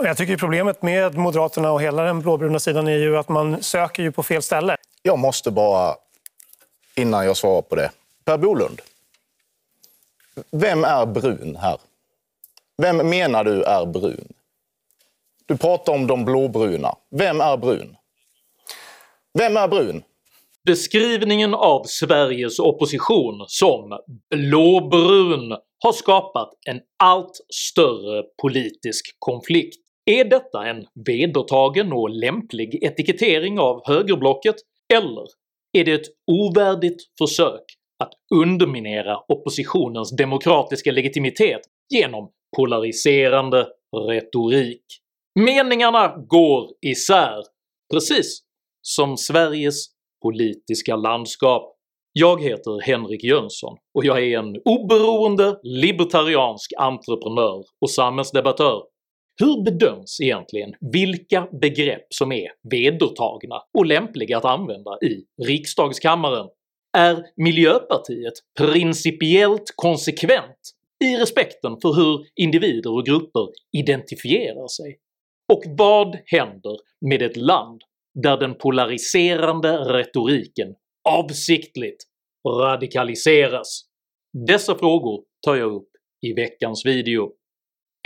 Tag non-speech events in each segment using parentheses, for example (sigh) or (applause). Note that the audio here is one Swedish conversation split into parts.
Jag tycker problemet med Moderaterna och hela den blåbruna sidan är ju att man söker ju på fel ställe. Jag måste bara, innan jag svarar på det. Per Bolund, vem är brun här? Vem menar du är brun? Du pratar om de blåbruna. Vem är brun? Vem är brun? Beskrivningen av Sveriges opposition som blåbrun har skapat en allt större politisk konflikt. Är detta en vedertagen och lämplig etikettering av högerblocket, eller är det ett ovärdigt försök att underminera oppositionens demokratiska legitimitet genom polariserande retorik? Meningarna går isär, precis som Sveriges politiska landskap. Jag heter Henrik Jönsson och jag är en oberoende libertariansk entreprenör och samhällsdebattör. Hur bedöms egentligen vilka begrepp som är vedertagna och lämpliga att använda i riksdagskammaren? Är Miljöpartiet principiellt konsekvent i respekten för hur individer och grupper identifierar sig? Och vad händer med ett land där den polariserande retoriken avsiktligt radikaliseras? Dessa frågor tar jag upp i veckans video.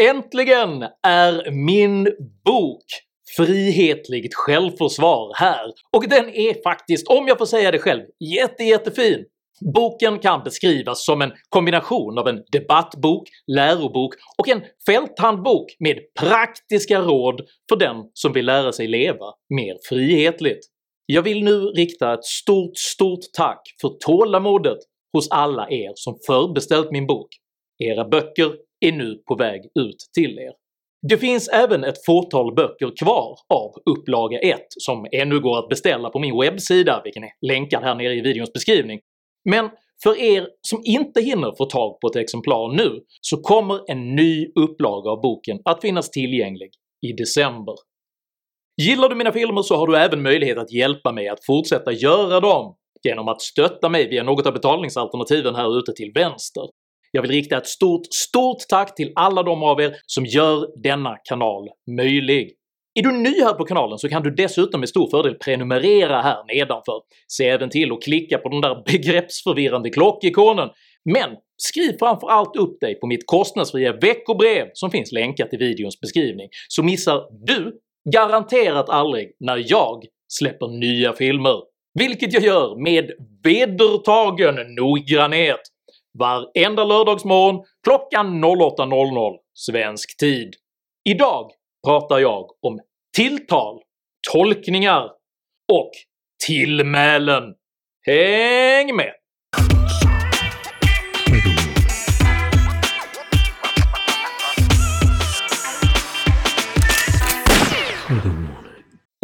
Äntligen är min bok “Frihetligt självförsvar” här, och den är faktiskt, om jag får säga det själv, jätte jättefin! Boken kan beskrivas som en kombination av en debattbok, lärobok och en fälthandbok med praktiska råd för den som vill lära sig leva mer frihetligt. Jag vill nu rikta ett stort, stort tack för tålamodet hos alla er som förbeställt min bok. Era böcker är nu på väg ut till er. Det finns även ett fåtal böcker kvar av upplaga 1 som ännu går att beställa på min webbsida, vilken är länkad här nere i videons beskrivning, men för er som inte hinner få tag på ett exemplar nu så kommer en ny upplaga av boken att finnas tillgänglig i december. Gillar du mina filmer så har du även möjlighet att hjälpa mig att fortsätta göra dem genom att stötta mig via något av betalningsalternativen här ute till vänster. Jag vill rikta ett stort, stort tack till alla de av er som gör denna kanal möjlig. Är du ny här på kanalen så kan du dessutom med stor fördel prenumerera här nedanför. Se även till att klicka på den där begreppsförvirrande klockikonen, men skriv framförallt upp dig på mitt kostnadsfria veckobrev som finns länkat i videons beskrivning, så missar du garanterat aldrig när jag släpper nya filmer, vilket jag gör med vedertagen noggrannhet varenda lördagsmorgon klockan 08.00 svensk tid. Idag pratar jag om tilltal, tolkningar och tillmälen. Häng med!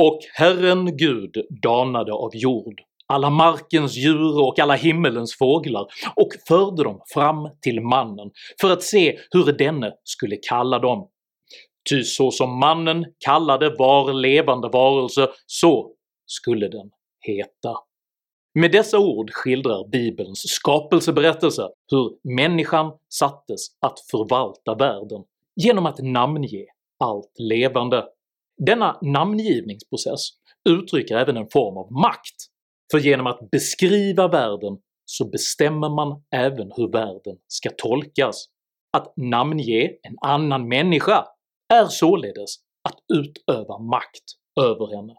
Och Herren Gud danade av jord alla markens djur och alla himmelens fåglar och förde dem fram till mannen för att se hur denne skulle kalla dem. Ty så som mannen kallade var levande varelse, så skulle den heta. Med dessa ord skildrar bibelns skapelseberättelse hur människan sattes att förvalta världen genom att namnge allt levande. Denna namngivningsprocess uttrycker även en form av makt, för genom att beskriva världen så bestämmer man även hur världen ska tolkas. Att namnge en annan människa är således att utöva makt över henne.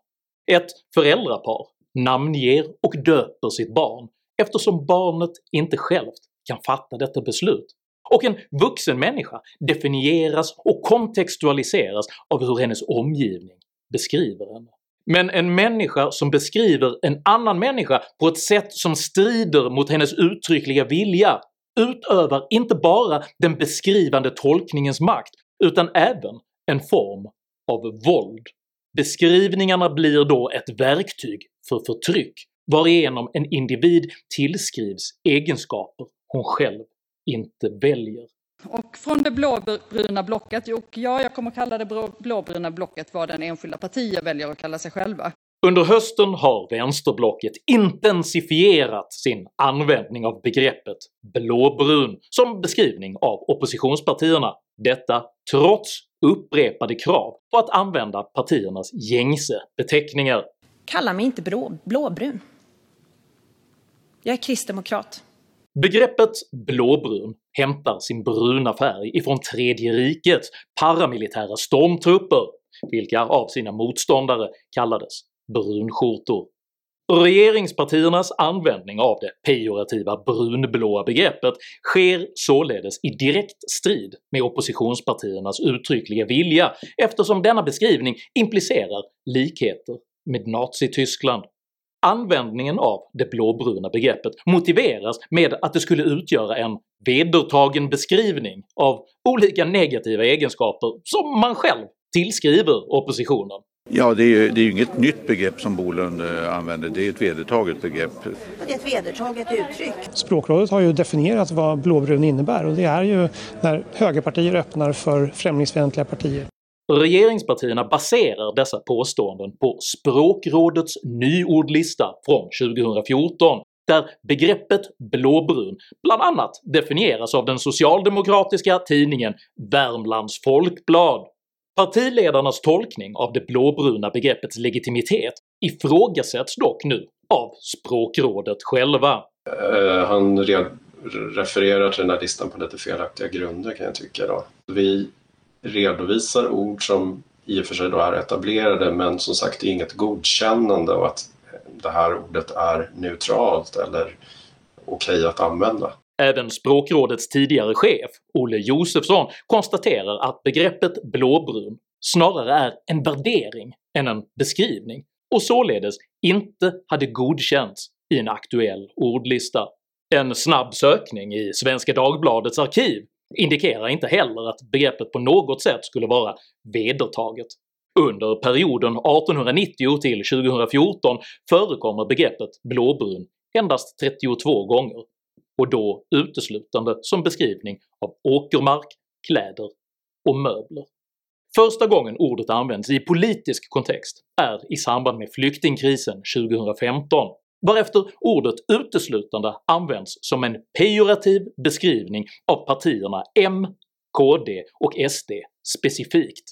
Ett föräldrapar namnger och döper sitt barn eftersom barnet inte självt kan fatta detta beslut, och en vuxen människa definieras och kontextualiseras av hur hennes omgivning beskriver henne. Men en människa som beskriver en annan människa på ett sätt som strider mot hennes uttryckliga vilja utövar inte bara den beskrivande tolkningens makt utan även en form av våld. Beskrivningarna blir då ett verktyg för förtryck varigenom en individ tillskrivs egenskaper hon själv inte väljer. Och från det blåbruna blocket, och ja, jag kommer att kalla det blåbruna blocket vad den enskilda partier väljer att kalla sig själva. Under hösten har vänsterblocket intensifierat sin användning av begreppet “blåbrun” som beskrivning av oppositionspartierna, detta trots upprepade krav på att använda partiernas gängse beteckningar. Kalla mig inte blå, blåbrun. Jag är kristdemokrat. Begreppet blåbrun hämtar sin bruna färg ifrån Tredje rikets paramilitära stormtrupper, vilka av sina motståndare kallades brunskjortor. Regeringspartiernas användning av det pejorativa brunblåa begreppet sker således i direkt strid med oppositionspartiernas uttryckliga vilja eftersom denna beskrivning implicerar likheter med Nazityskland. Användningen av det blåbruna begreppet motiveras med att det skulle utgöra en vedertagen beskrivning av olika negativa egenskaper som man själv tillskriver oppositionen. Ja, det är ju det är ju inget nytt begrepp som Bolund eh, använder, det är ett vedertaget begrepp. Det är ett vedertaget uttryck. Språkrådet har ju definierat vad blåbrun innebär och det är ju när högerpartier öppnar för främlingsfientliga partier. Regeringspartierna baserar dessa påståenden på Språkrådets nyordlista från 2014 där begreppet blåbrun bland annat definieras av den socialdemokratiska tidningen Värmlands Folkblad. Partiledarnas tolkning av det blåbruna begreppets legitimitet ifrågasätts dock nu av språkrådet själva. Uh, han re refererar till den här listan på lite felaktiga grunder kan jag tycka. Då. Vi redovisar ord som i och för sig då är etablerade men som sagt det är inget godkännande och att det här ordet är neutralt eller okej okay att använda. Även språkrådets tidigare chef, Olle Josefsson, konstaterar att begreppet blåbrun snarare är en värdering än en beskrivning och således inte hade godkänts i en aktuell ordlista. En snabb sökning i Svenska Dagbladets arkiv indikerar inte heller att begreppet på något sätt skulle vara vedertaget. Under perioden 1890 till 2014 förekommer begreppet blåbrun endast 32 gånger, och då uteslutande som beskrivning av åkermark, kläder och möbler. Första gången ordet används i politisk kontext är i samband med flyktingkrisen 2015, varefter ordet uteslutande används som en pejorativ beskrivning av partierna M, KD och SD specifikt.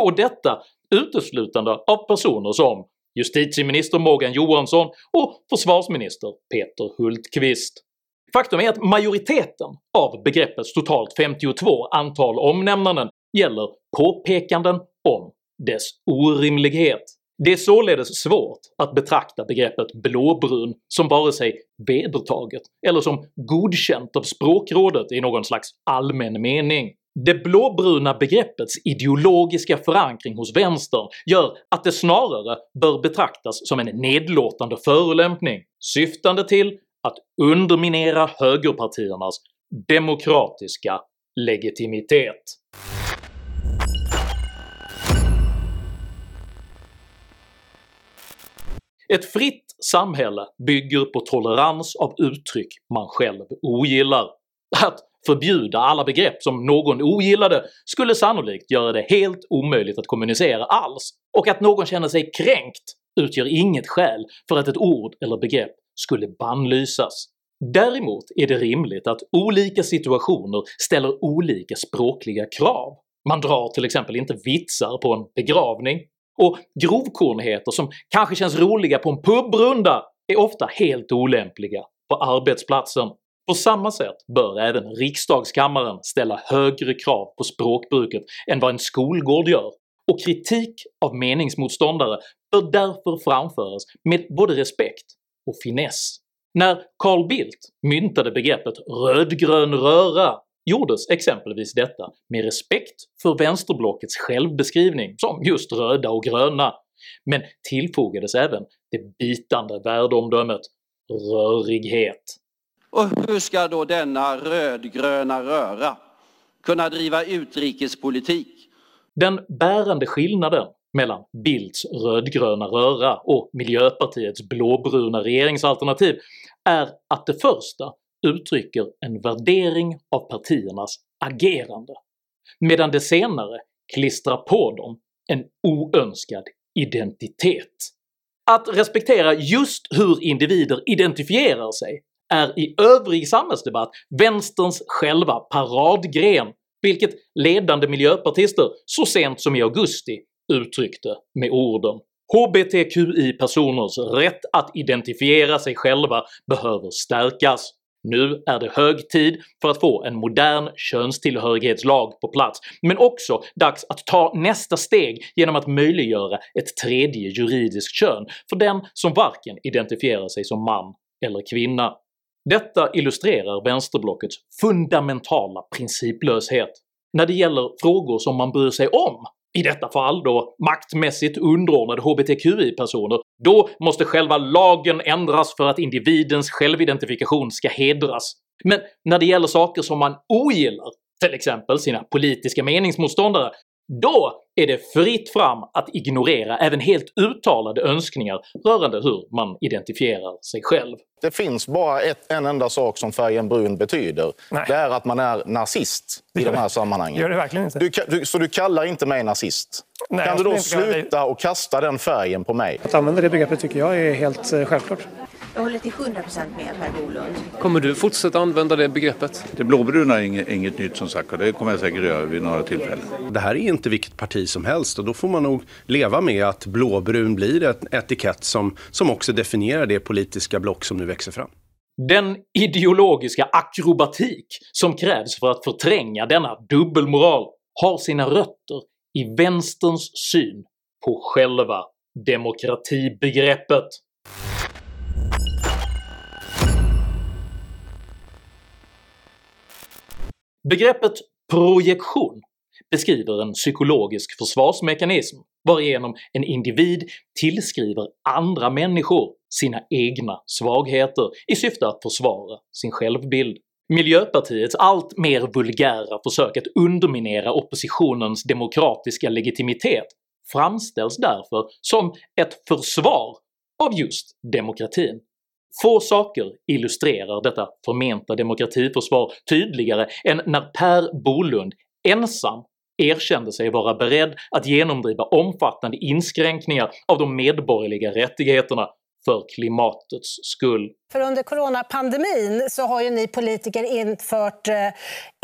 Och detta uteslutande av personer som justitieminister Morgan Johansson och försvarsminister Peter Hultqvist. Faktum är att majoriteten av begreppets totalt 52 antal omnämnanden gäller påpekanden om dess orimlighet. Det är således svårt att betrakta begreppet blåbrun som vare sig vedertaget eller som godkänt av språkrådet i någon slags allmän mening. Det blåbruna begreppets ideologiska förankring hos vänstern gör att det snarare bör betraktas som en nedlåtande förolämpning syftande till att underminera högerpartiernas demokratiska legitimitet. Ett fritt samhälle bygger på tolerans av uttryck man själv ogillar. Att förbjuda alla begrepp som någon ogillade skulle sannolikt göra det helt omöjligt att kommunicera alls, och att någon känner sig kränkt utgör inget skäl för att ett ord eller begrepp skulle bannlysas. Däremot är det rimligt att olika situationer ställer olika språkliga krav. Man drar till exempel inte vitsar på en begravning, och grovkornigheter som kanske känns roliga på en pubrunda är ofta helt olämpliga på arbetsplatsen. På samma sätt bör även riksdagskammaren ställa högre krav på språkbruket än vad en skolgård gör, och kritik av meningsmotståndare bör därför framföras med både respekt och finess. När Carl Bildt myntade begreppet “rödgrön röra” gjordes exempelvis detta med respekt för vänsterblockets självbeskrivning som just röda och gröna, men tillfogades även det bitande värdeomdömet “rörighet”. Och hur ska då denna rödgröna röra kunna driva utrikespolitik? Den bärande skillnaden mellan Bildts rödgröna röra och Miljöpartiets blåbruna regeringsalternativ är att det första uttrycker en värdering av partiernas agerande, medan det senare klistrar på dem en oönskad identitet. Att respektera just hur individer identifierar sig är i övrig samhällsdebatt vänsterns själva paradgren, vilket ledande miljöpartister så sent som i augusti uttryckte med orden “HBTQI-personers rätt att identifiera sig själva behöver stärkas. Nu är det hög tid för att få en modern könstillhörighetslag på plats, men också dags att ta nästa steg genom att möjliggöra ett tredje juridiskt kön för den som varken identifierar sig som man eller kvinna. Detta illustrerar vänsterblockets fundamentala principlöshet när det gäller frågor som man bryr sig om i detta fall då maktmässigt underordnade hbtqi-personer, då måste själva lagen ändras för att individens självidentifikation ska hedras. Men när det gäller saker som man ogillar, till exempel sina politiska meningsmotståndare, då är det fritt fram att ignorera även helt uttalade önskningar rörande hur man identifierar sig själv. Det finns bara ett, en enda sak som färgen brun betyder. Nej. Det är att man är nazist i de här (laughs) sammanhangen. gör det verkligen inte. Du, du, så du kallar inte mig nazist? Nej, kan du då sluta och kasta den färgen på mig? Att använda det begreppet tycker jag är helt eh, självklart. Jag håller till 100 procent med Per Bolund. Kommer du fortsätta använda det begreppet? Det blåbruna är inget, inget nytt som sagt och det kommer jag säkert göra vid några tillfällen. Det här är inte vilket parti som helst och då får man nog leva med att blåbrun blir en etikett som, som också definierar det politiska block som nu växer fram. Den ideologiska akrobatik som krävs för att förtränga denna dubbelmoral har sina rötter i vänsterns syn på själva demokratibegreppet. Begreppet projektion beskriver en psykologisk försvarsmekanism varigenom en individ tillskriver andra människor sina egna svagheter i syfte att försvara sin självbild. Miljöpartiets allt mer vulgära försök att underminera oppositionens demokratiska legitimitet framställs därför som ett försvar av just demokratin. Få saker illustrerar detta förmenta demokratiförsvar tydligare än när Per Bolund ensam erkände sig vara beredd att genomdriva omfattande inskränkningar av de medborgerliga rättigheterna för klimatets skull. För under coronapandemin så har ju ni politiker infört eh,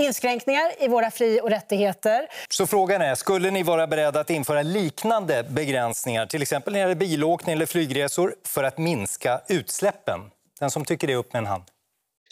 inskränkningar i våra fri och rättigheter. Så frågan är, skulle ni vara beredda att införa liknande begränsningar, till exempel när det gäller bilåkning eller flygresor, för att minska utsläppen? Den som tycker det upp med en hand.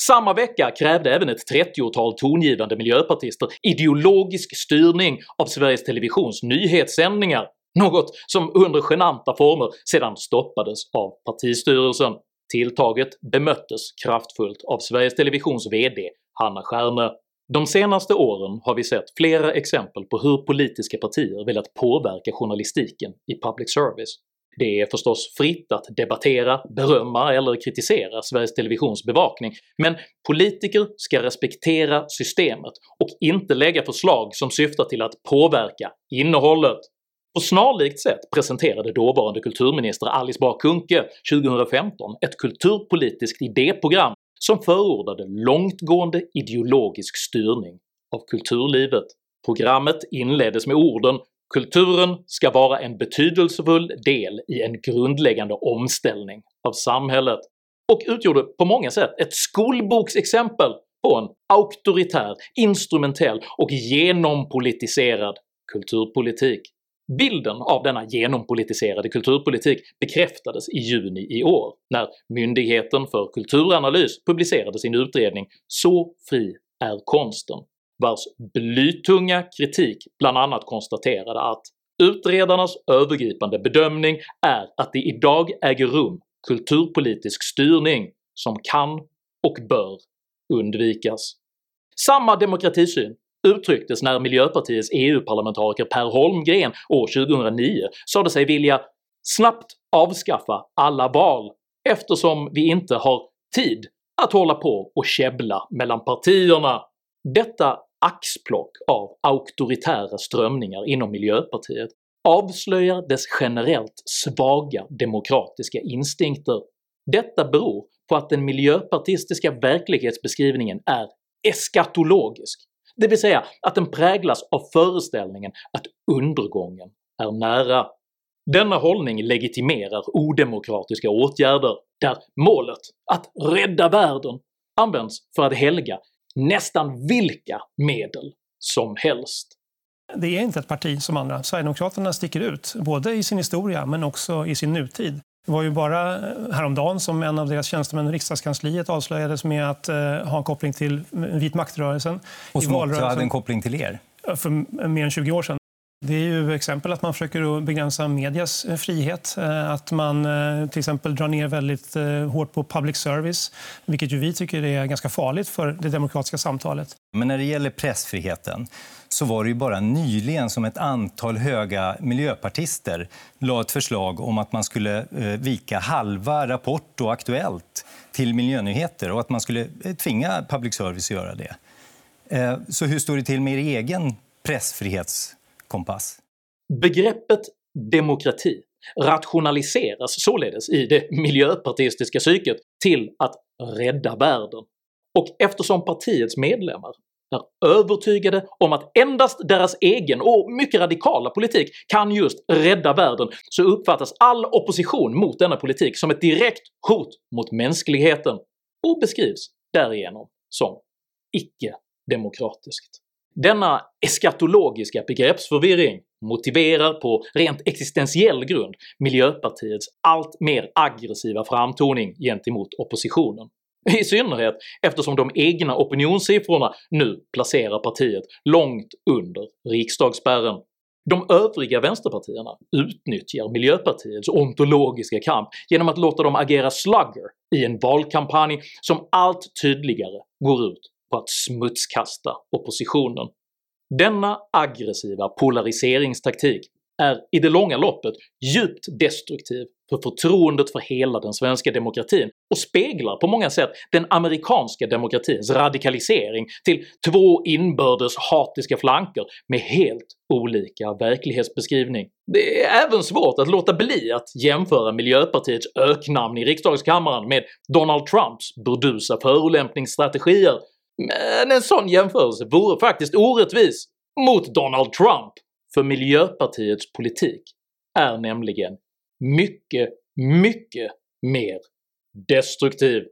Samma vecka krävde även ett 30-tal tongivande miljöpartister ideologisk styrning av Sveriges Televisions nyhetssändningar, något som under genanta former sedan stoppades av partistyrelsen. Tilltaget bemöttes kraftfullt av Sveriges Televisions VD Hanna Stjärne. De senaste åren har vi sett flera exempel på hur politiska partier velat påverka journalistiken i public service. Det är förstås fritt att debattera, berömma eller kritisera Sveriges Televisions bevakning, men politiker ska respektera systemet och inte lägga förslag som syftar till att påverka innehållet. På snarlikt sätt presenterade dåvarande kulturminister Alice Bah Kuhnke 2015 ett kulturpolitiskt idéprogram som förordade långtgående ideologisk styrning av kulturlivet. Programmet inleddes med orden “Kulturen ska vara en betydelsefull del i en grundläggande omställning av samhället” och utgjorde på många sätt ett skolboksexempel på en auktoritär, instrumentell och genompolitiserad kulturpolitik. Bilden av denna genompolitiserade kulturpolitik bekräftades i juni i år när Myndigheten för kulturanalys publicerade sin utredning “Så fri är konsten” vars blytunga kritik bland annat konstaterade att “utredarnas övergripande bedömning är att det idag äger rum kulturpolitisk styrning som kan och bör undvikas”. Samma demokratisyn uttrycktes när Miljöpartiets EU-parlamentariker Per Holmgren år 2009 sade sig vilja “snabbt avskaffa alla val eftersom vi inte har tid att hålla på och käbbla mellan partierna”. Detta axplock av auktoritära strömningar inom Miljöpartiet avslöjar dess generellt svaga demokratiska instinkter. Detta beror på att den miljöpartistiska verklighetsbeskrivningen är eskatologisk, det vill säga att den präglas av föreställningen att undergången är nära. Denna hållning legitimerar odemokratiska åtgärder där målet att rädda världen används för att helga nästan vilka medel som helst. Det är inte ett parti som andra. Sverigedemokraterna sticker ut, både i sin historia men också i sin nutid. Det var ju bara häromdagen som en av deras tjänstemän i riksdagskansliet avslöjades med att eh, ha en koppling till vit maktrörelsen. Och som också hade en koppling till er? För mer än 20 år sedan. Det är ju exempel att man försöker begränsa medias eh, frihet. Eh, att man eh, till exempel drar ner väldigt hårt på public service, vilket ju vi tycker är ganska farligt för det demokratiska samtalet. Men när det gäller pressfriheten så var det ju bara nyligen som ett antal höga miljöpartister la ett förslag om att man skulle eh, vika halva Rapport och Aktuellt till miljönyheter och att man skulle eh, tvinga public service att göra det. Eh, så hur står det till med er egen pressfrihetskompass? Begreppet demokrati rationaliseras således i det miljöpartistiska psyket till att rädda världen, och eftersom partiets medlemmar är övertygade om att endast deras egen och mycket radikala politik kan just rädda världen så uppfattas all opposition mot denna politik som ett direkt hot mot mänskligheten och beskrivs därigenom som icke-demokratiskt. Denna eskatologiska begreppsförvirring motiverar på rent existentiell grund Miljöpartiets allt mer aggressiva framtoning gentemot oppositionen, i synnerhet eftersom de egna opinionssiffrorna nu placerar partiet långt under riksdagsspärren. De övriga vänsterpartierna utnyttjar Miljöpartiets ontologiska kamp genom att låta dem agera slugger i en valkampanj som allt tydligare går ut på att smutskasta oppositionen. Denna aggressiva polariseringstaktik är i det långa loppet djupt destruktiv för förtroendet för hela den svenska demokratin och speglar på många sätt den amerikanska demokratins radikalisering till två inbördes hatiska flanker med helt olika verklighetsbeskrivning. Det är även svårt att låta bli att jämföra miljöpartiets öknamn i riksdagskammaren med Donald Trumps burdusa förolämpningsstrategier men en sån jämförelse vore faktiskt orättvis mot Donald Trump, för miljöpartiets politik är nämligen mycket, mycket mer destruktiv.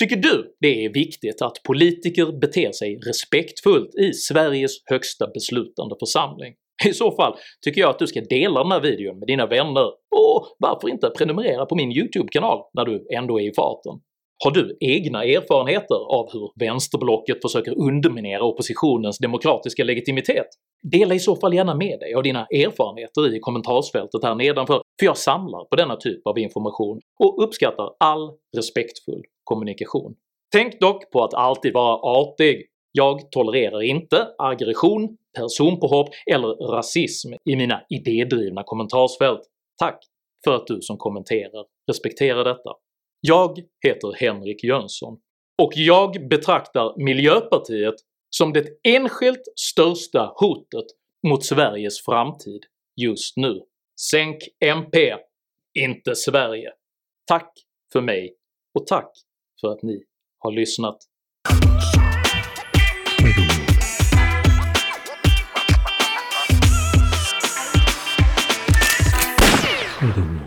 Tycker du det är viktigt att politiker beter sig respektfullt i Sveriges högsta beslutande församling? I så fall tycker jag att du ska dela den här videon med dina vänner, och varför inte prenumerera på min YouTube-kanal när du ändå är i farten? Har du egna erfarenheter av hur vänsterblocket försöker underminera oppositionens demokratiska legitimitet? Dela i så fall gärna med dig av dina erfarenheter i kommentarsfältet här nedanför, för jag samlar på denna typ av information och uppskattar all respektfull kommunikation. Tänk dock på att alltid vara artig. Jag tolererar inte aggression, personpåhopp eller rasism i mina idédrivna kommentarsfält. Tack för att du som kommenterar respekterar detta. Jag heter Henrik Jönsson, och jag betraktar Miljöpartiet som det enskilt största hotet mot Sveriges framtid just nu. Sänk MP, inte Sverige! Tack för mig och tack för att ni har lyssnat. Mm.